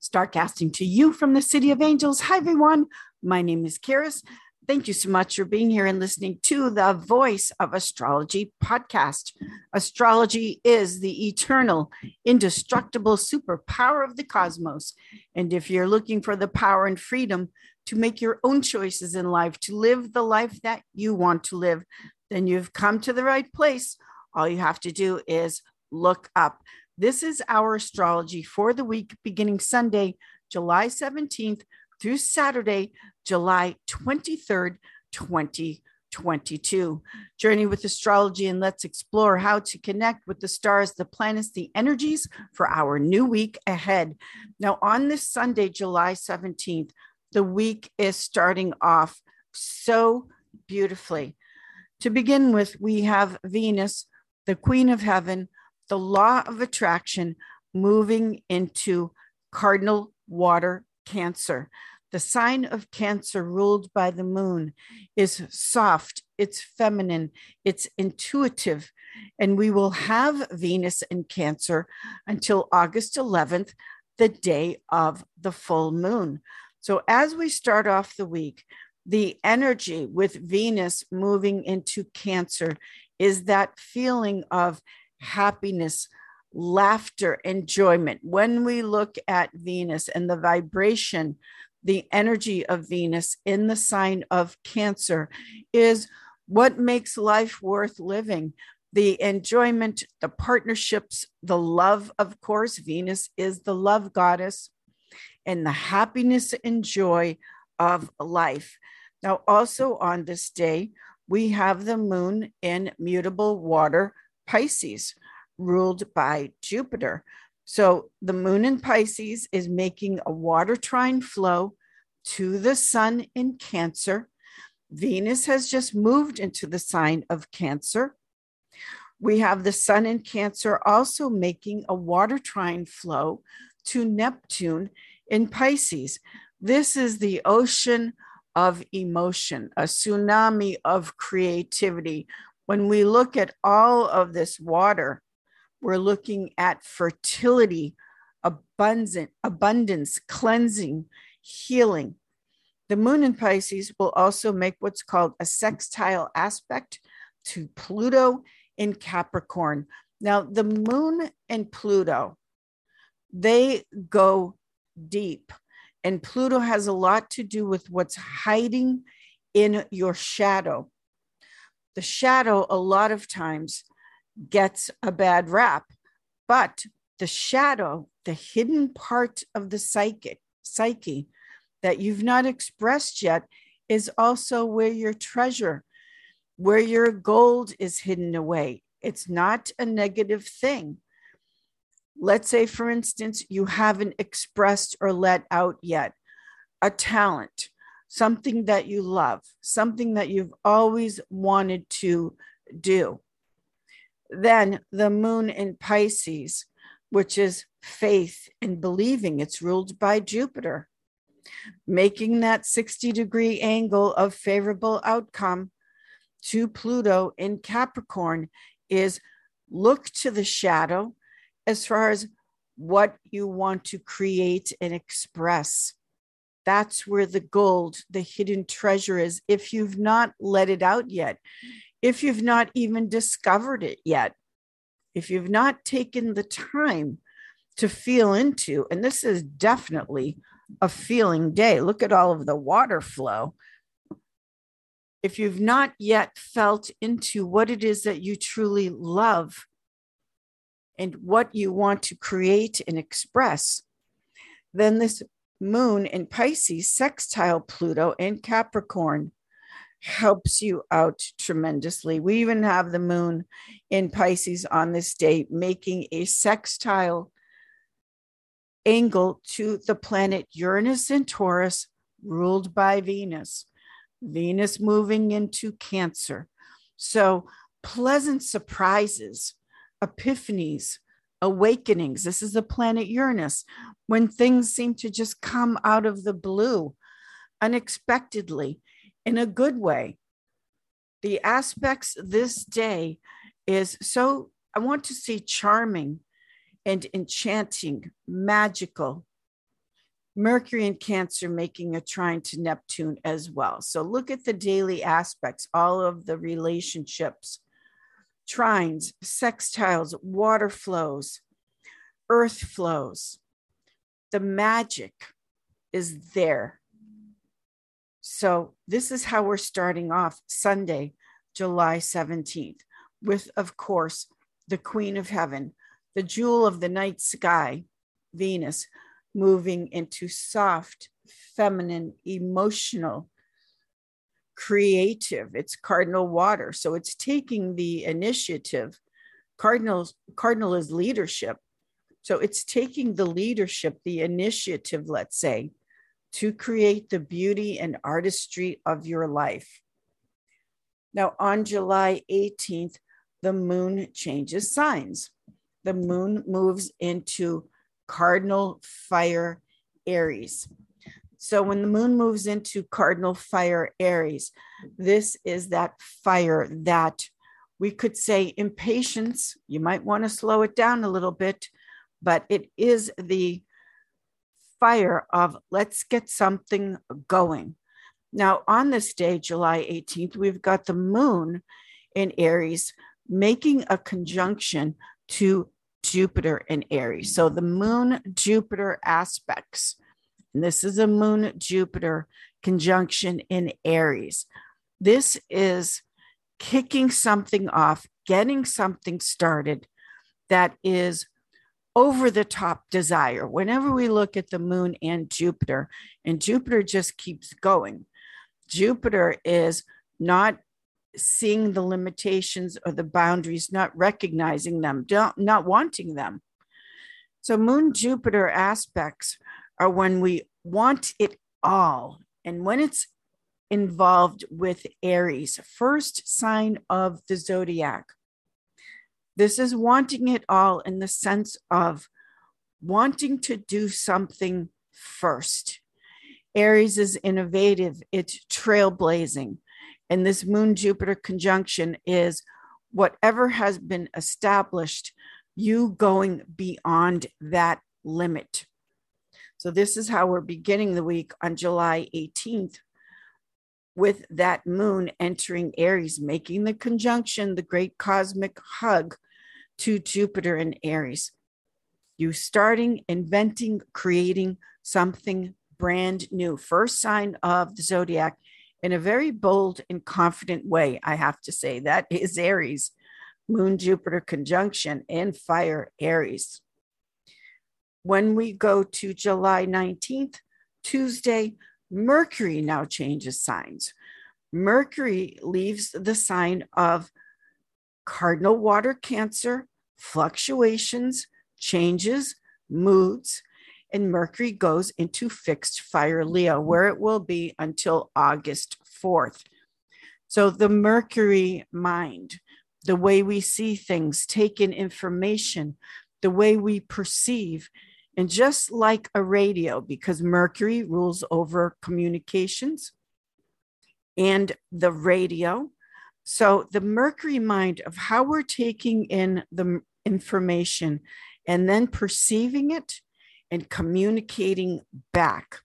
Starcasting to you from the City of Angels. Hi, everyone. My name is Karis. Thank you so much for being here and listening to the Voice of Astrology podcast. Astrology is the eternal, indestructible superpower of the cosmos. And if you're looking for the power and freedom to make your own choices in life, to live the life that you want to live, then you've come to the right place. All you have to do is look up. This is our astrology for the week beginning Sunday, July 17th through Saturday, July 23rd, 2022. Journey with astrology and let's explore how to connect with the stars, the planets, the energies for our new week ahead. Now, on this Sunday, July 17th, the week is starting off so beautifully. To begin with, we have Venus, the Queen of Heaven, the law of attraction moving into cardinal water cancer. The sign of cancer ruled by the moon is soft, it's feminine, it's intuitive. And we will have Venus in Cancer until August 11th, the day of the full moon. So, as we start off the week, the energy with Venus moving into Cancer is that feeling of happiness, laughter, enjoyment. When we look at Venus and the vibration, the energy of Venus in the sign of Cancer is what makes life worth living. The enjoyment, the partnerships, the love, of course. Venus is the love goddess, and the happiness and joy of life. Now, also on this day, we have the moon in mutable water Pisces, ruled by Jupiter. So the moon in Pisces is making a water trine flow to the sun in Cancer. Venus has just moved into the sign of Cancer. We have the sun in Cancer also making a water trine flow to Neptune in Pisces. This is the ocean of emotion, a tsunami of creativity, when we look at all of this water, we're looking at fertility, abundant, abundance, cleansing, healing. The moon in Pisces will also make what's called a sextile aspect to Pluto in Capricorn. Now, the moon and Pluto, they go deep, and Pluto has a lot to do with what's hiding in your shadow the shadow a lot of times gets a bad rap, but the shadow, the hidden part of the psychic psyche that you've not expressed yet, is also where your treasure, where your gold is hidden away. It's not a negative thing. Let's say, for instance, you haven't expressed or let out yet a talent something that you love, something that you've always wanted to do. Then the moon in Pisces, which is faith and believing, it's ruled by Jupiter, making that 60 degree angle of favorable outcome to Pluto in Capricorn is look to the shadow as far as what you want to create and express. That's where the gold, the hidden treasure is. If you've not let it out yet, if you've not even discovered it yet, if you've not taken the time to feel into, and this is definitely a feeling day. Look at all of the water flow. If you've not yet felt into what it is that you truly love and what you want to create and express, then this moon in Pisces, sextile Pluto in Capricorn helps you out tremendously. We even have the moon in Pisces on this day, making a sextile angle to the planet Uranus and Taurus, ruled by Venus. Venus moving into Cancer. So, pleasant surprises, epiphanies, awakenings. This is the planet Uranus, when things seem to just come out of the blue unexpectedly in a good way. The aspects this day is so, I want to see charming and enchanting, magical. Mercury and Cancer making a trine to Neptune as well. So look at the daily aspects, all of the relationships, trines, sextiles, water flows, earth flows. The magic is there. So this is how we're starting off Sunday, July 17th, with, of course, the Queen of Heaven, the jewel of the night sky, Venus moving into soft, feminine, emotional, creative. It's cardinal water. So it's taking the initiative. Cardinal, cardinal is leadership. So it's taking the leadership, the initiative, let's say, to create the beauty and artistry of your life. Now, on July 18th, the moon changes signs. The moon moves into cardinal fire Aries. So when the moon moves into cardinal fire Aries, this is that fire that we could say impatience. You might want to slow it down a little bit, but it is the fire of let's get something going. Now, on this day, July 18th, we've got the moon in Aries making a conjunction to Jupiter in Aries. So the moon Jupiter aspects, and this is a moon Jupiter conjunction in Aries. This is kicking something off, getting something started that is over the top desire. Whenever we look at the moon and Jupiter, and Jupiter just keeps going, Jupiter is not seeing the limitations or the boundaries, not recognizing them, don't, not wanting them. So, Moon Jupiter aspects are when we want it all. And when it's involved with Aries, first sign of the zodiac, this is wanting it all in the sense of wanting to do something first. Aries is innovative, it's trailblazing. And this Moon Jupiter conjunction is whatever has been established, you going beyond that limit. So, this is how we're beginning the week on July 18th with that moon entering Aries, making the conjunction, the great cosmic hug to Jupiter in Aries. You starting, inventing, creating something brand new. First sign of the zodiac in a very bold and confident way, I have to say. That is Aries, Moon Jupiter conjunction in fire Aries. When we go to July 19th, Tuesday, Mercury now changes signs. Mercury leaves the sign of cardinal water Cancer, fluctuations, changes, moods, and Mercury goes into fixed fire Leo, where it will be until August 4th. So the Mercury mind, the way we see things, take in information, the way we perceive, and just like a radio, because Mercury rules over communications and the radio. So the Mercury mind of how we're taking in the information and then perceiving it and communicating back.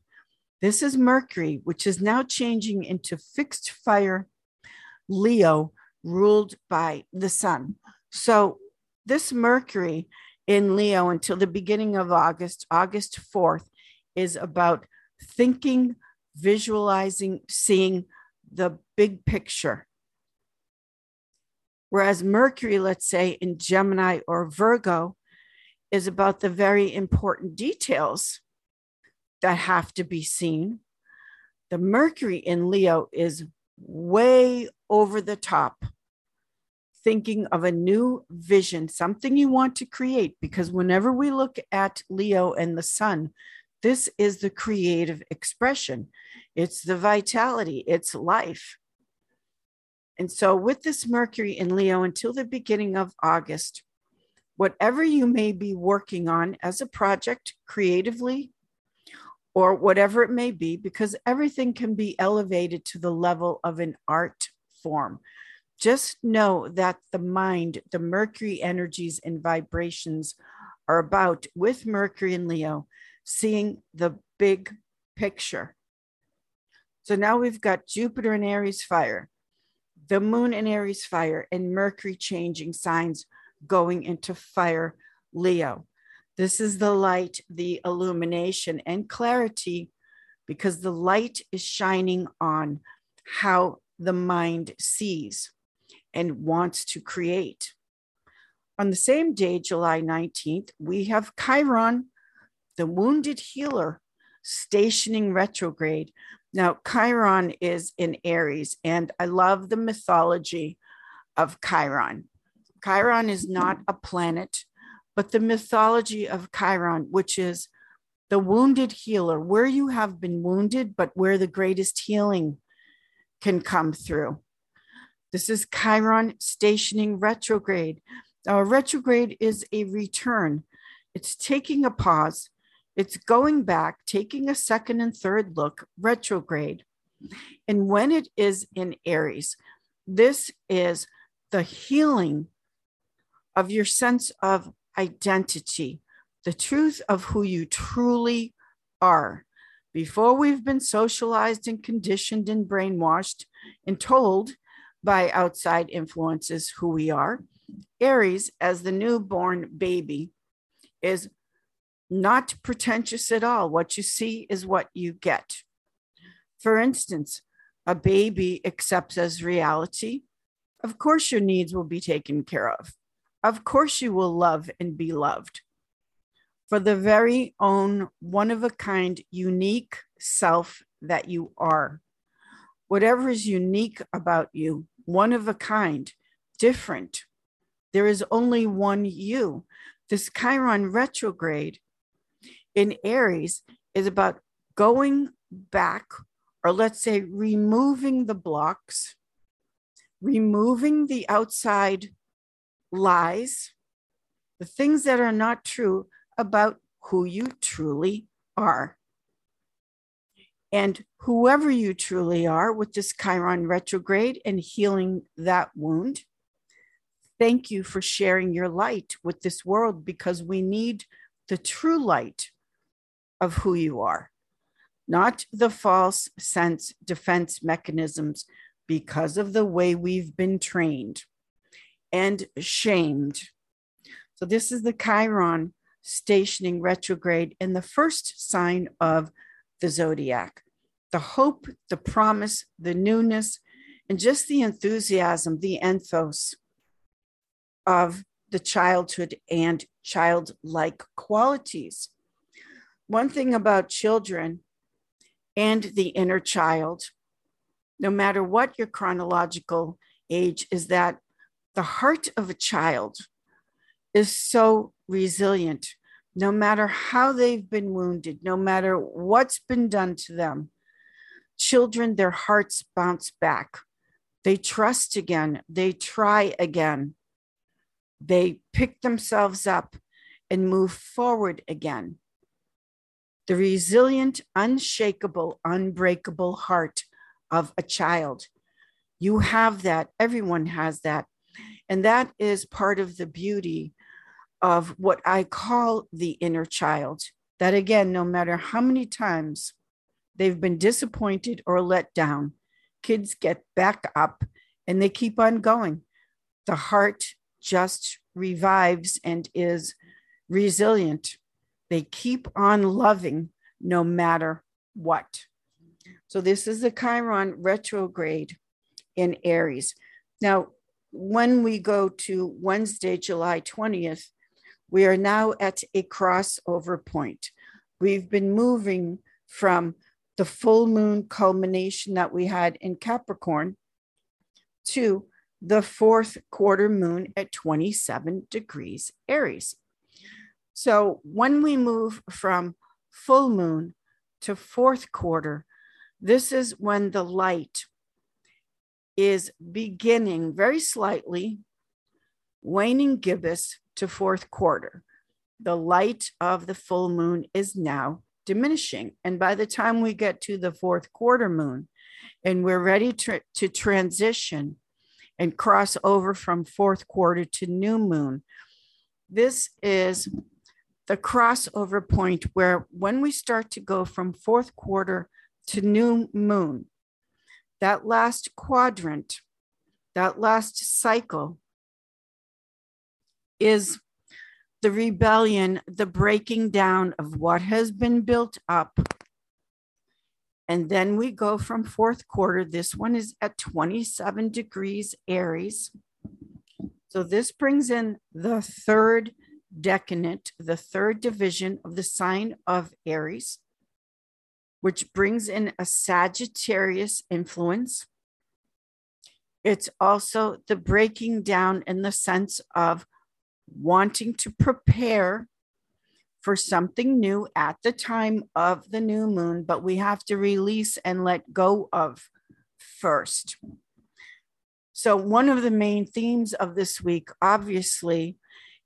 This is Mercury, which is now changing into fixed fire Leo, ruled by the sun. So, this Mercury in Leo until the beginning of August, August 4th, is about thinking, visualizing, seeing the big picture. Whereas Mercury, let's say in Gemini or Virgo, is about the very important details that have to be seen. The Mercury in Leo is way over the top, thinking of a new vision, something you want to create. Because whenever we look at Leo and the sun, this is the creative expression, it's the vitality, it's life. And so, with this Mercury in Leo until the beginning of August, whatever you may be working on as a project creatively or whatever it may be, because everything can be elevated to the level of an art form. Just know that the mind, the Mercury energies and vibrations are about with Mercury and Leo seeing the big picture. So now we've got Jupiter and Aries fire, the moon and Aries fire, and Mercury changing signs going into fire Leo. This is the light, the illumination, and clarity because the light is shining on how the mind sees and wants to create. On the same day, July 19th, we have Chiron, the wounded healer, stationing retrograde. Now, Chiron is in Aries, and I love the mythology of Chiron. Chiron is not a planet, but the mythology of Chiron, which is the wounded healer, where you have been wounded, but where the greatest healing can come through. This is Chiron stationing retrograde. Now, a retrograde is a return, it's taking a pause, it's going back, taking a second and third look, retrograde. And when it is in Aries, this is the healing of your sense of identity, the truth of who you truly are. Before we've been socialized and conditioned and brainwashed and told by outside influences who we are, Aries, as the newborn baby, is not pretentious at all. What you see is what you get. For instance, a baby accepts as reality. Of course, your needs will be taken care of. Of course, you will love and be loved for the very own one of a kind, unique self that you are. Whatever is unique about you, one of a kind, different. There is only one you. This Chiron retrograde in Aries is about going back, or let's say removing the blocks, removing the outside lies, the things that are not true about who you truly are. And whoever you truly are with this Chiron retrograde and healing that wound, thank you for sharing your light with this world because we need the true light of who you are, not the false sense defense mechanisms because of the way we've been trained and shamed. So, this is the Chiron stationing retrograde and the first sign of the zodiac the hope, the promise, the newness, and just the enthusiasm, the enthos of the childhood and childlike qualities. One thing about children and the inner child, no matter what your chronological age, is that the heart of a child is so resilient. No matter how they've been wounded, no matter what's been done to them, children, their hearts bounce back. They trust again, they try again, they pick themselves up and move forward again. The resilient, unshakable, unbreakable heart of a child. You have that, everyone has that. And that is part of the beauty of what I call the inner child. That again, no matter how many times they've been disappointed or let down, kids get back up and they keep on going. The heart just revives and is resilient. They keep on loving no matter what. So, this is the Chiron retrograde in Aries. Now, when we go to Wednesday, July 20th, we are now at a crossover point. We've been moving from the full moon culmination that we had in Capricorn to the fourth quarter moon at 27 degrees Aries. So when we move from full moon to fourth quarter, this is when the light is beginning very slightly, waning gibbous to fourth quarter. The light of the full moon is now diminishing. And by the time we get to the fourth quarter moon and we're ready to, to transition and cross over from fourth quarter to new moon, this is the crossover point where when we start to go from fourth quarter to new moon, that last quadrant, that last cycle is the rebellion, the breaking down of what has been built up. And then we go from fourth quarter. This one is at 27 degrees Aries. So this brings in the third decanate, the third division of the sign of Aries, which brings in a Sagittarius influence. It's also the breaking down in the sense of wanting to prepare for something new at the time of the new moon, but we have to release and let go of first. So, one of the main themes of this week, obviously,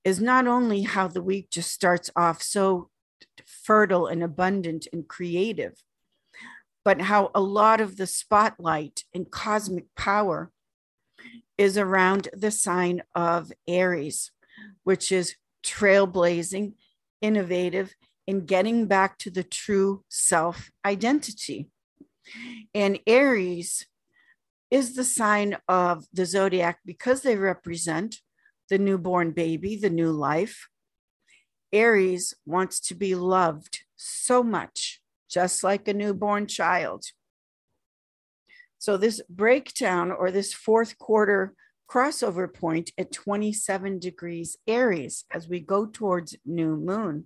is not only how the week just starts off so fertile and abundant and creative, but how a lot of the spotlight and cosmic power is around the sign of Aries which is trailblazing, innovative, in getting back to the true self identity. And Aries is the sign of the zodiac because they represent the newborn baby, the new life. Aries wants to be loved so much, just like a newborn child. So, this breakdown or this fourth quarter crossover point at 27 degrees Aries as we go towards new moon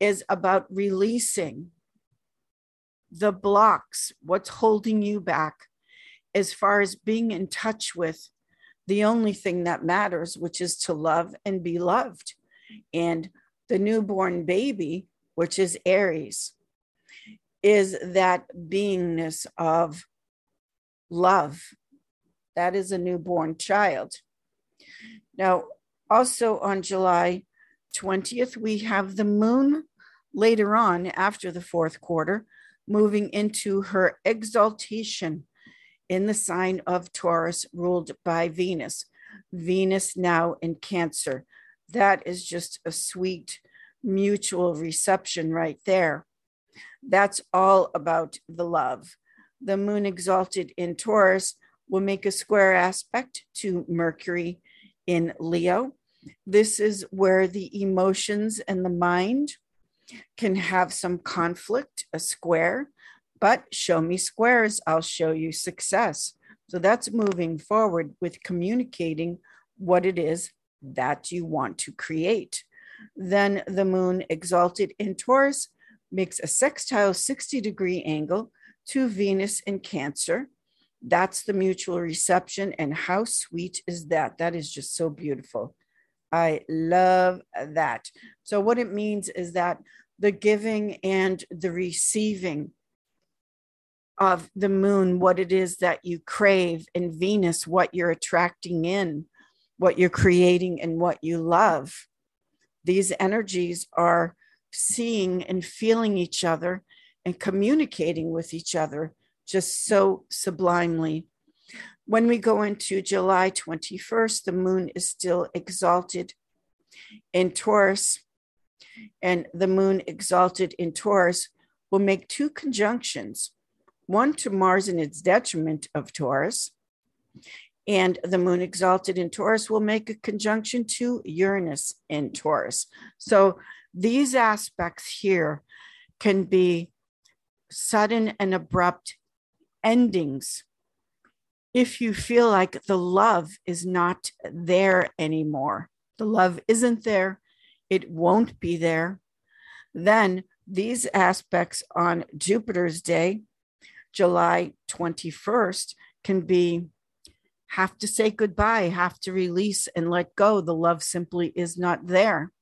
is about releasing the blocks, what's holding you back, as far as being in touch with the only thing that matters, which is to love and be loved. And the newborn baby, which is Aries, is that beingness of love that is a newborn child. Now, also on July 20th, we have the moon later on after the fourth quarter, moving into her exaltation in the sign of Taurus, ruled by Venus. Venus now in Cancer. That is just a sweet mutual reception right there. That's all about the love. The moon exalted in Taurus will make a square aspect to Mercury in Leo. This is where the emotions and the mind can have some conflict, a square, but show me squares, I'll show you success. So that's moving forward with communicating what it is that you want to create. Then the moon exalted in Taurus makes a sextile 60 degree angle to Venus in Cancer. That's the mutual reception. And how sweet is that? That is just so beautiful. I love that. So, what it means is that the giving and the receiving of the moon, what it is that you crave, and Venus, what you're attracting in, what you're creating, and what you love. These energies are seeing and feeling each other and communicating with each other just so sublimely. When we go into July 21st, the moon is still exalted in Taurus, and the moon exalted in Taurus will make two conjunctions one to Mars in its detriment of Taurus, and the moon exalted in Taurus will make a conjunction to Uranus in Taurus. So these aspects here can be sudden and abrupt endings if you feel like the love is not there anymore, the love isn't there, it won't be there, then these aspects on Jupiter's day, July 21st, can be have to say goodbye, have to release and let go. The love simply is not there.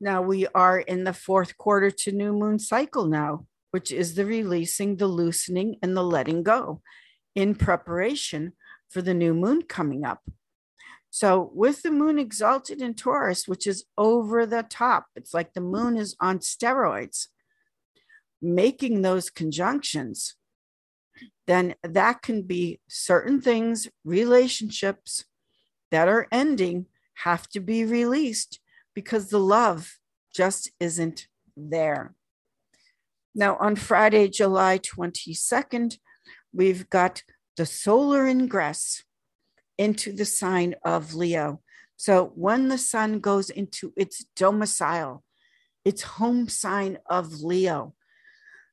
Now we are in the fourth quarter to new moon cycle now which is the releasing, the loosening, and the letting go in preparation for the new moon coming up. So, with the moon exalted in Taurus, which is over the top, it's like the moon is on steroids, making those conjunctions, then that can be certain things, relationships that are ending have to be released because the love just isn't there. Now, on Friday, July 22nd, we've got the solar ingress into the sign of Leo. So when the sun goes into its domicile, its home sign of Leo,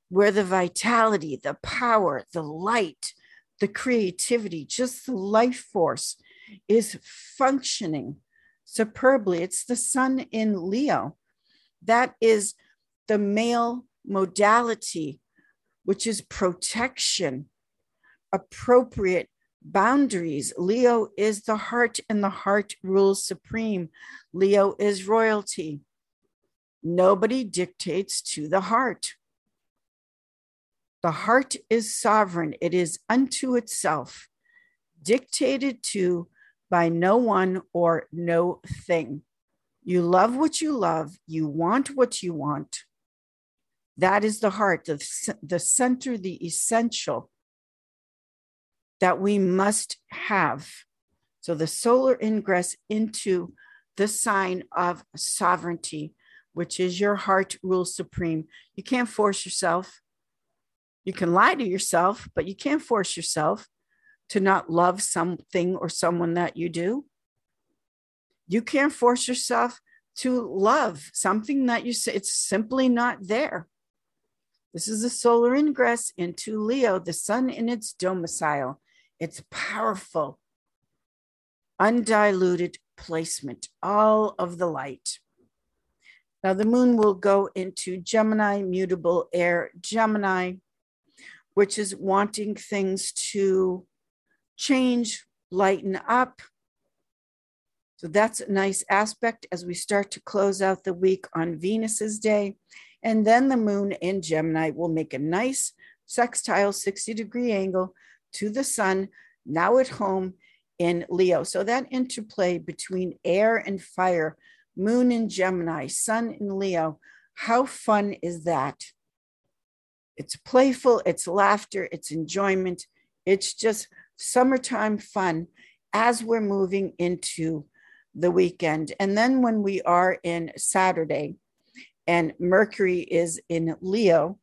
where the vitality, the power, the light, the creativity, just the life force is functioning superbly. It's the sun in Leo. That is the male modality, which is protection, appropriate boundaries. Leo is the heart, and the heart rules supreme. Leo is royalty. Nobody dictates to the heart. The heart is sovereign, it is unto itself, dictated to by no one or no thing. You love what you love, you want what you want. That is the heart, the, the center, the essential that we must have. So the solar ingress into the sign of sovereignty, which is your heart rules supreme. You can't force yourself. You can lie to yourself, but you can't force yourself to not love something or someone that you do. You can't force yourself to love something that you say it's simply not there. This is a solar ingress into Leo, the sun in its domicile. It's powerful, undiluted placement, all of the light. Now, the moon will go into Gemini, mutable air Gemini, which is wanting things to change, lighten up. So that's a nice aspect as we start to close out the week on Venus's day. And then the moon in Gemini will make a nice sextile 60 degree angle to the sun, now at home in Leo. So that interplay between air and fire, moon in Gemini, sun in Leo, how fun is that? It's playful, it's laughter, it's enjoyment. It's just summertime fun as we're moving into the weekend. And then when we are in Saturday and Mercury is in Leo,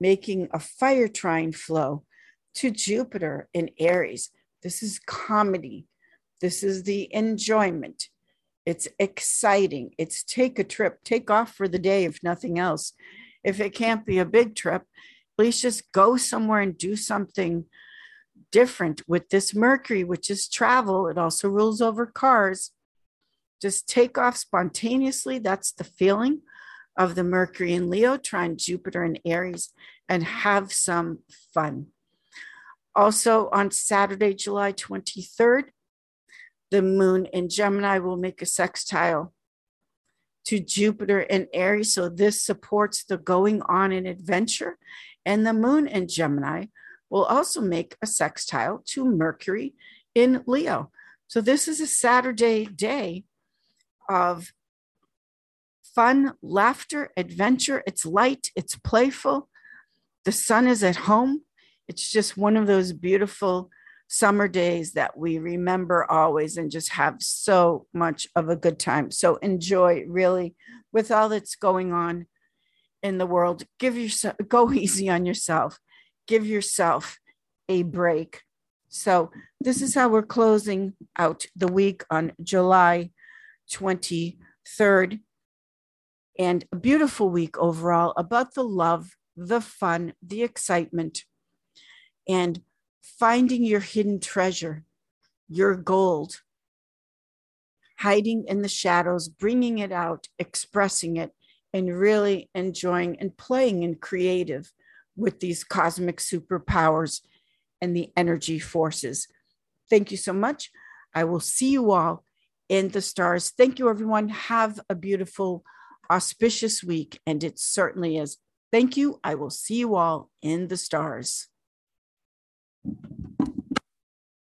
making a fire trine flow to Jupiter in Aries, this is comedy. This is the enjoyment. It's exciting. It's take a trip, take off for the day, if nothing else. If it can't be a big trip, at least just go somewhere and do something different with this Mercury, which is travel. It also rules over cars. Just take off spontaneously. That's the feeling of the Mercury in Leo, trying Jupiter in Aries, and have some fun. Also, on Saturday, July 23rd, the moon in Gemini will make a sextile to Jupiter in Aries. So, this supports the going on in adventure. And the moon in Gemini will also make a sextile to Mercury in Leo. So, this is a Saturday day of fun, laughter, adventure. It's light, it's playful. The sun is at home. It's just one of those beautiful summer days that we remember always and just have so much of a good time. So enjoy really with all that's going on in the world. Give yourself go easy on yourself give yourself a break. So, this is how we're closing out the week on July 23rd. And a beautiful week overall about the love, the fun, the excitement, and finding your hidden treasure, your gold, hiding in the shadows, bringing it out, expressing it, and really enjoying and playing and creative with these cosmic superpowers and the energy forces. Thank you so much. I will see you all in the stars. Thank you, everyone. Have a beautiful, auspicious week. And it certainly is. Thank you. I will see you all in the stars.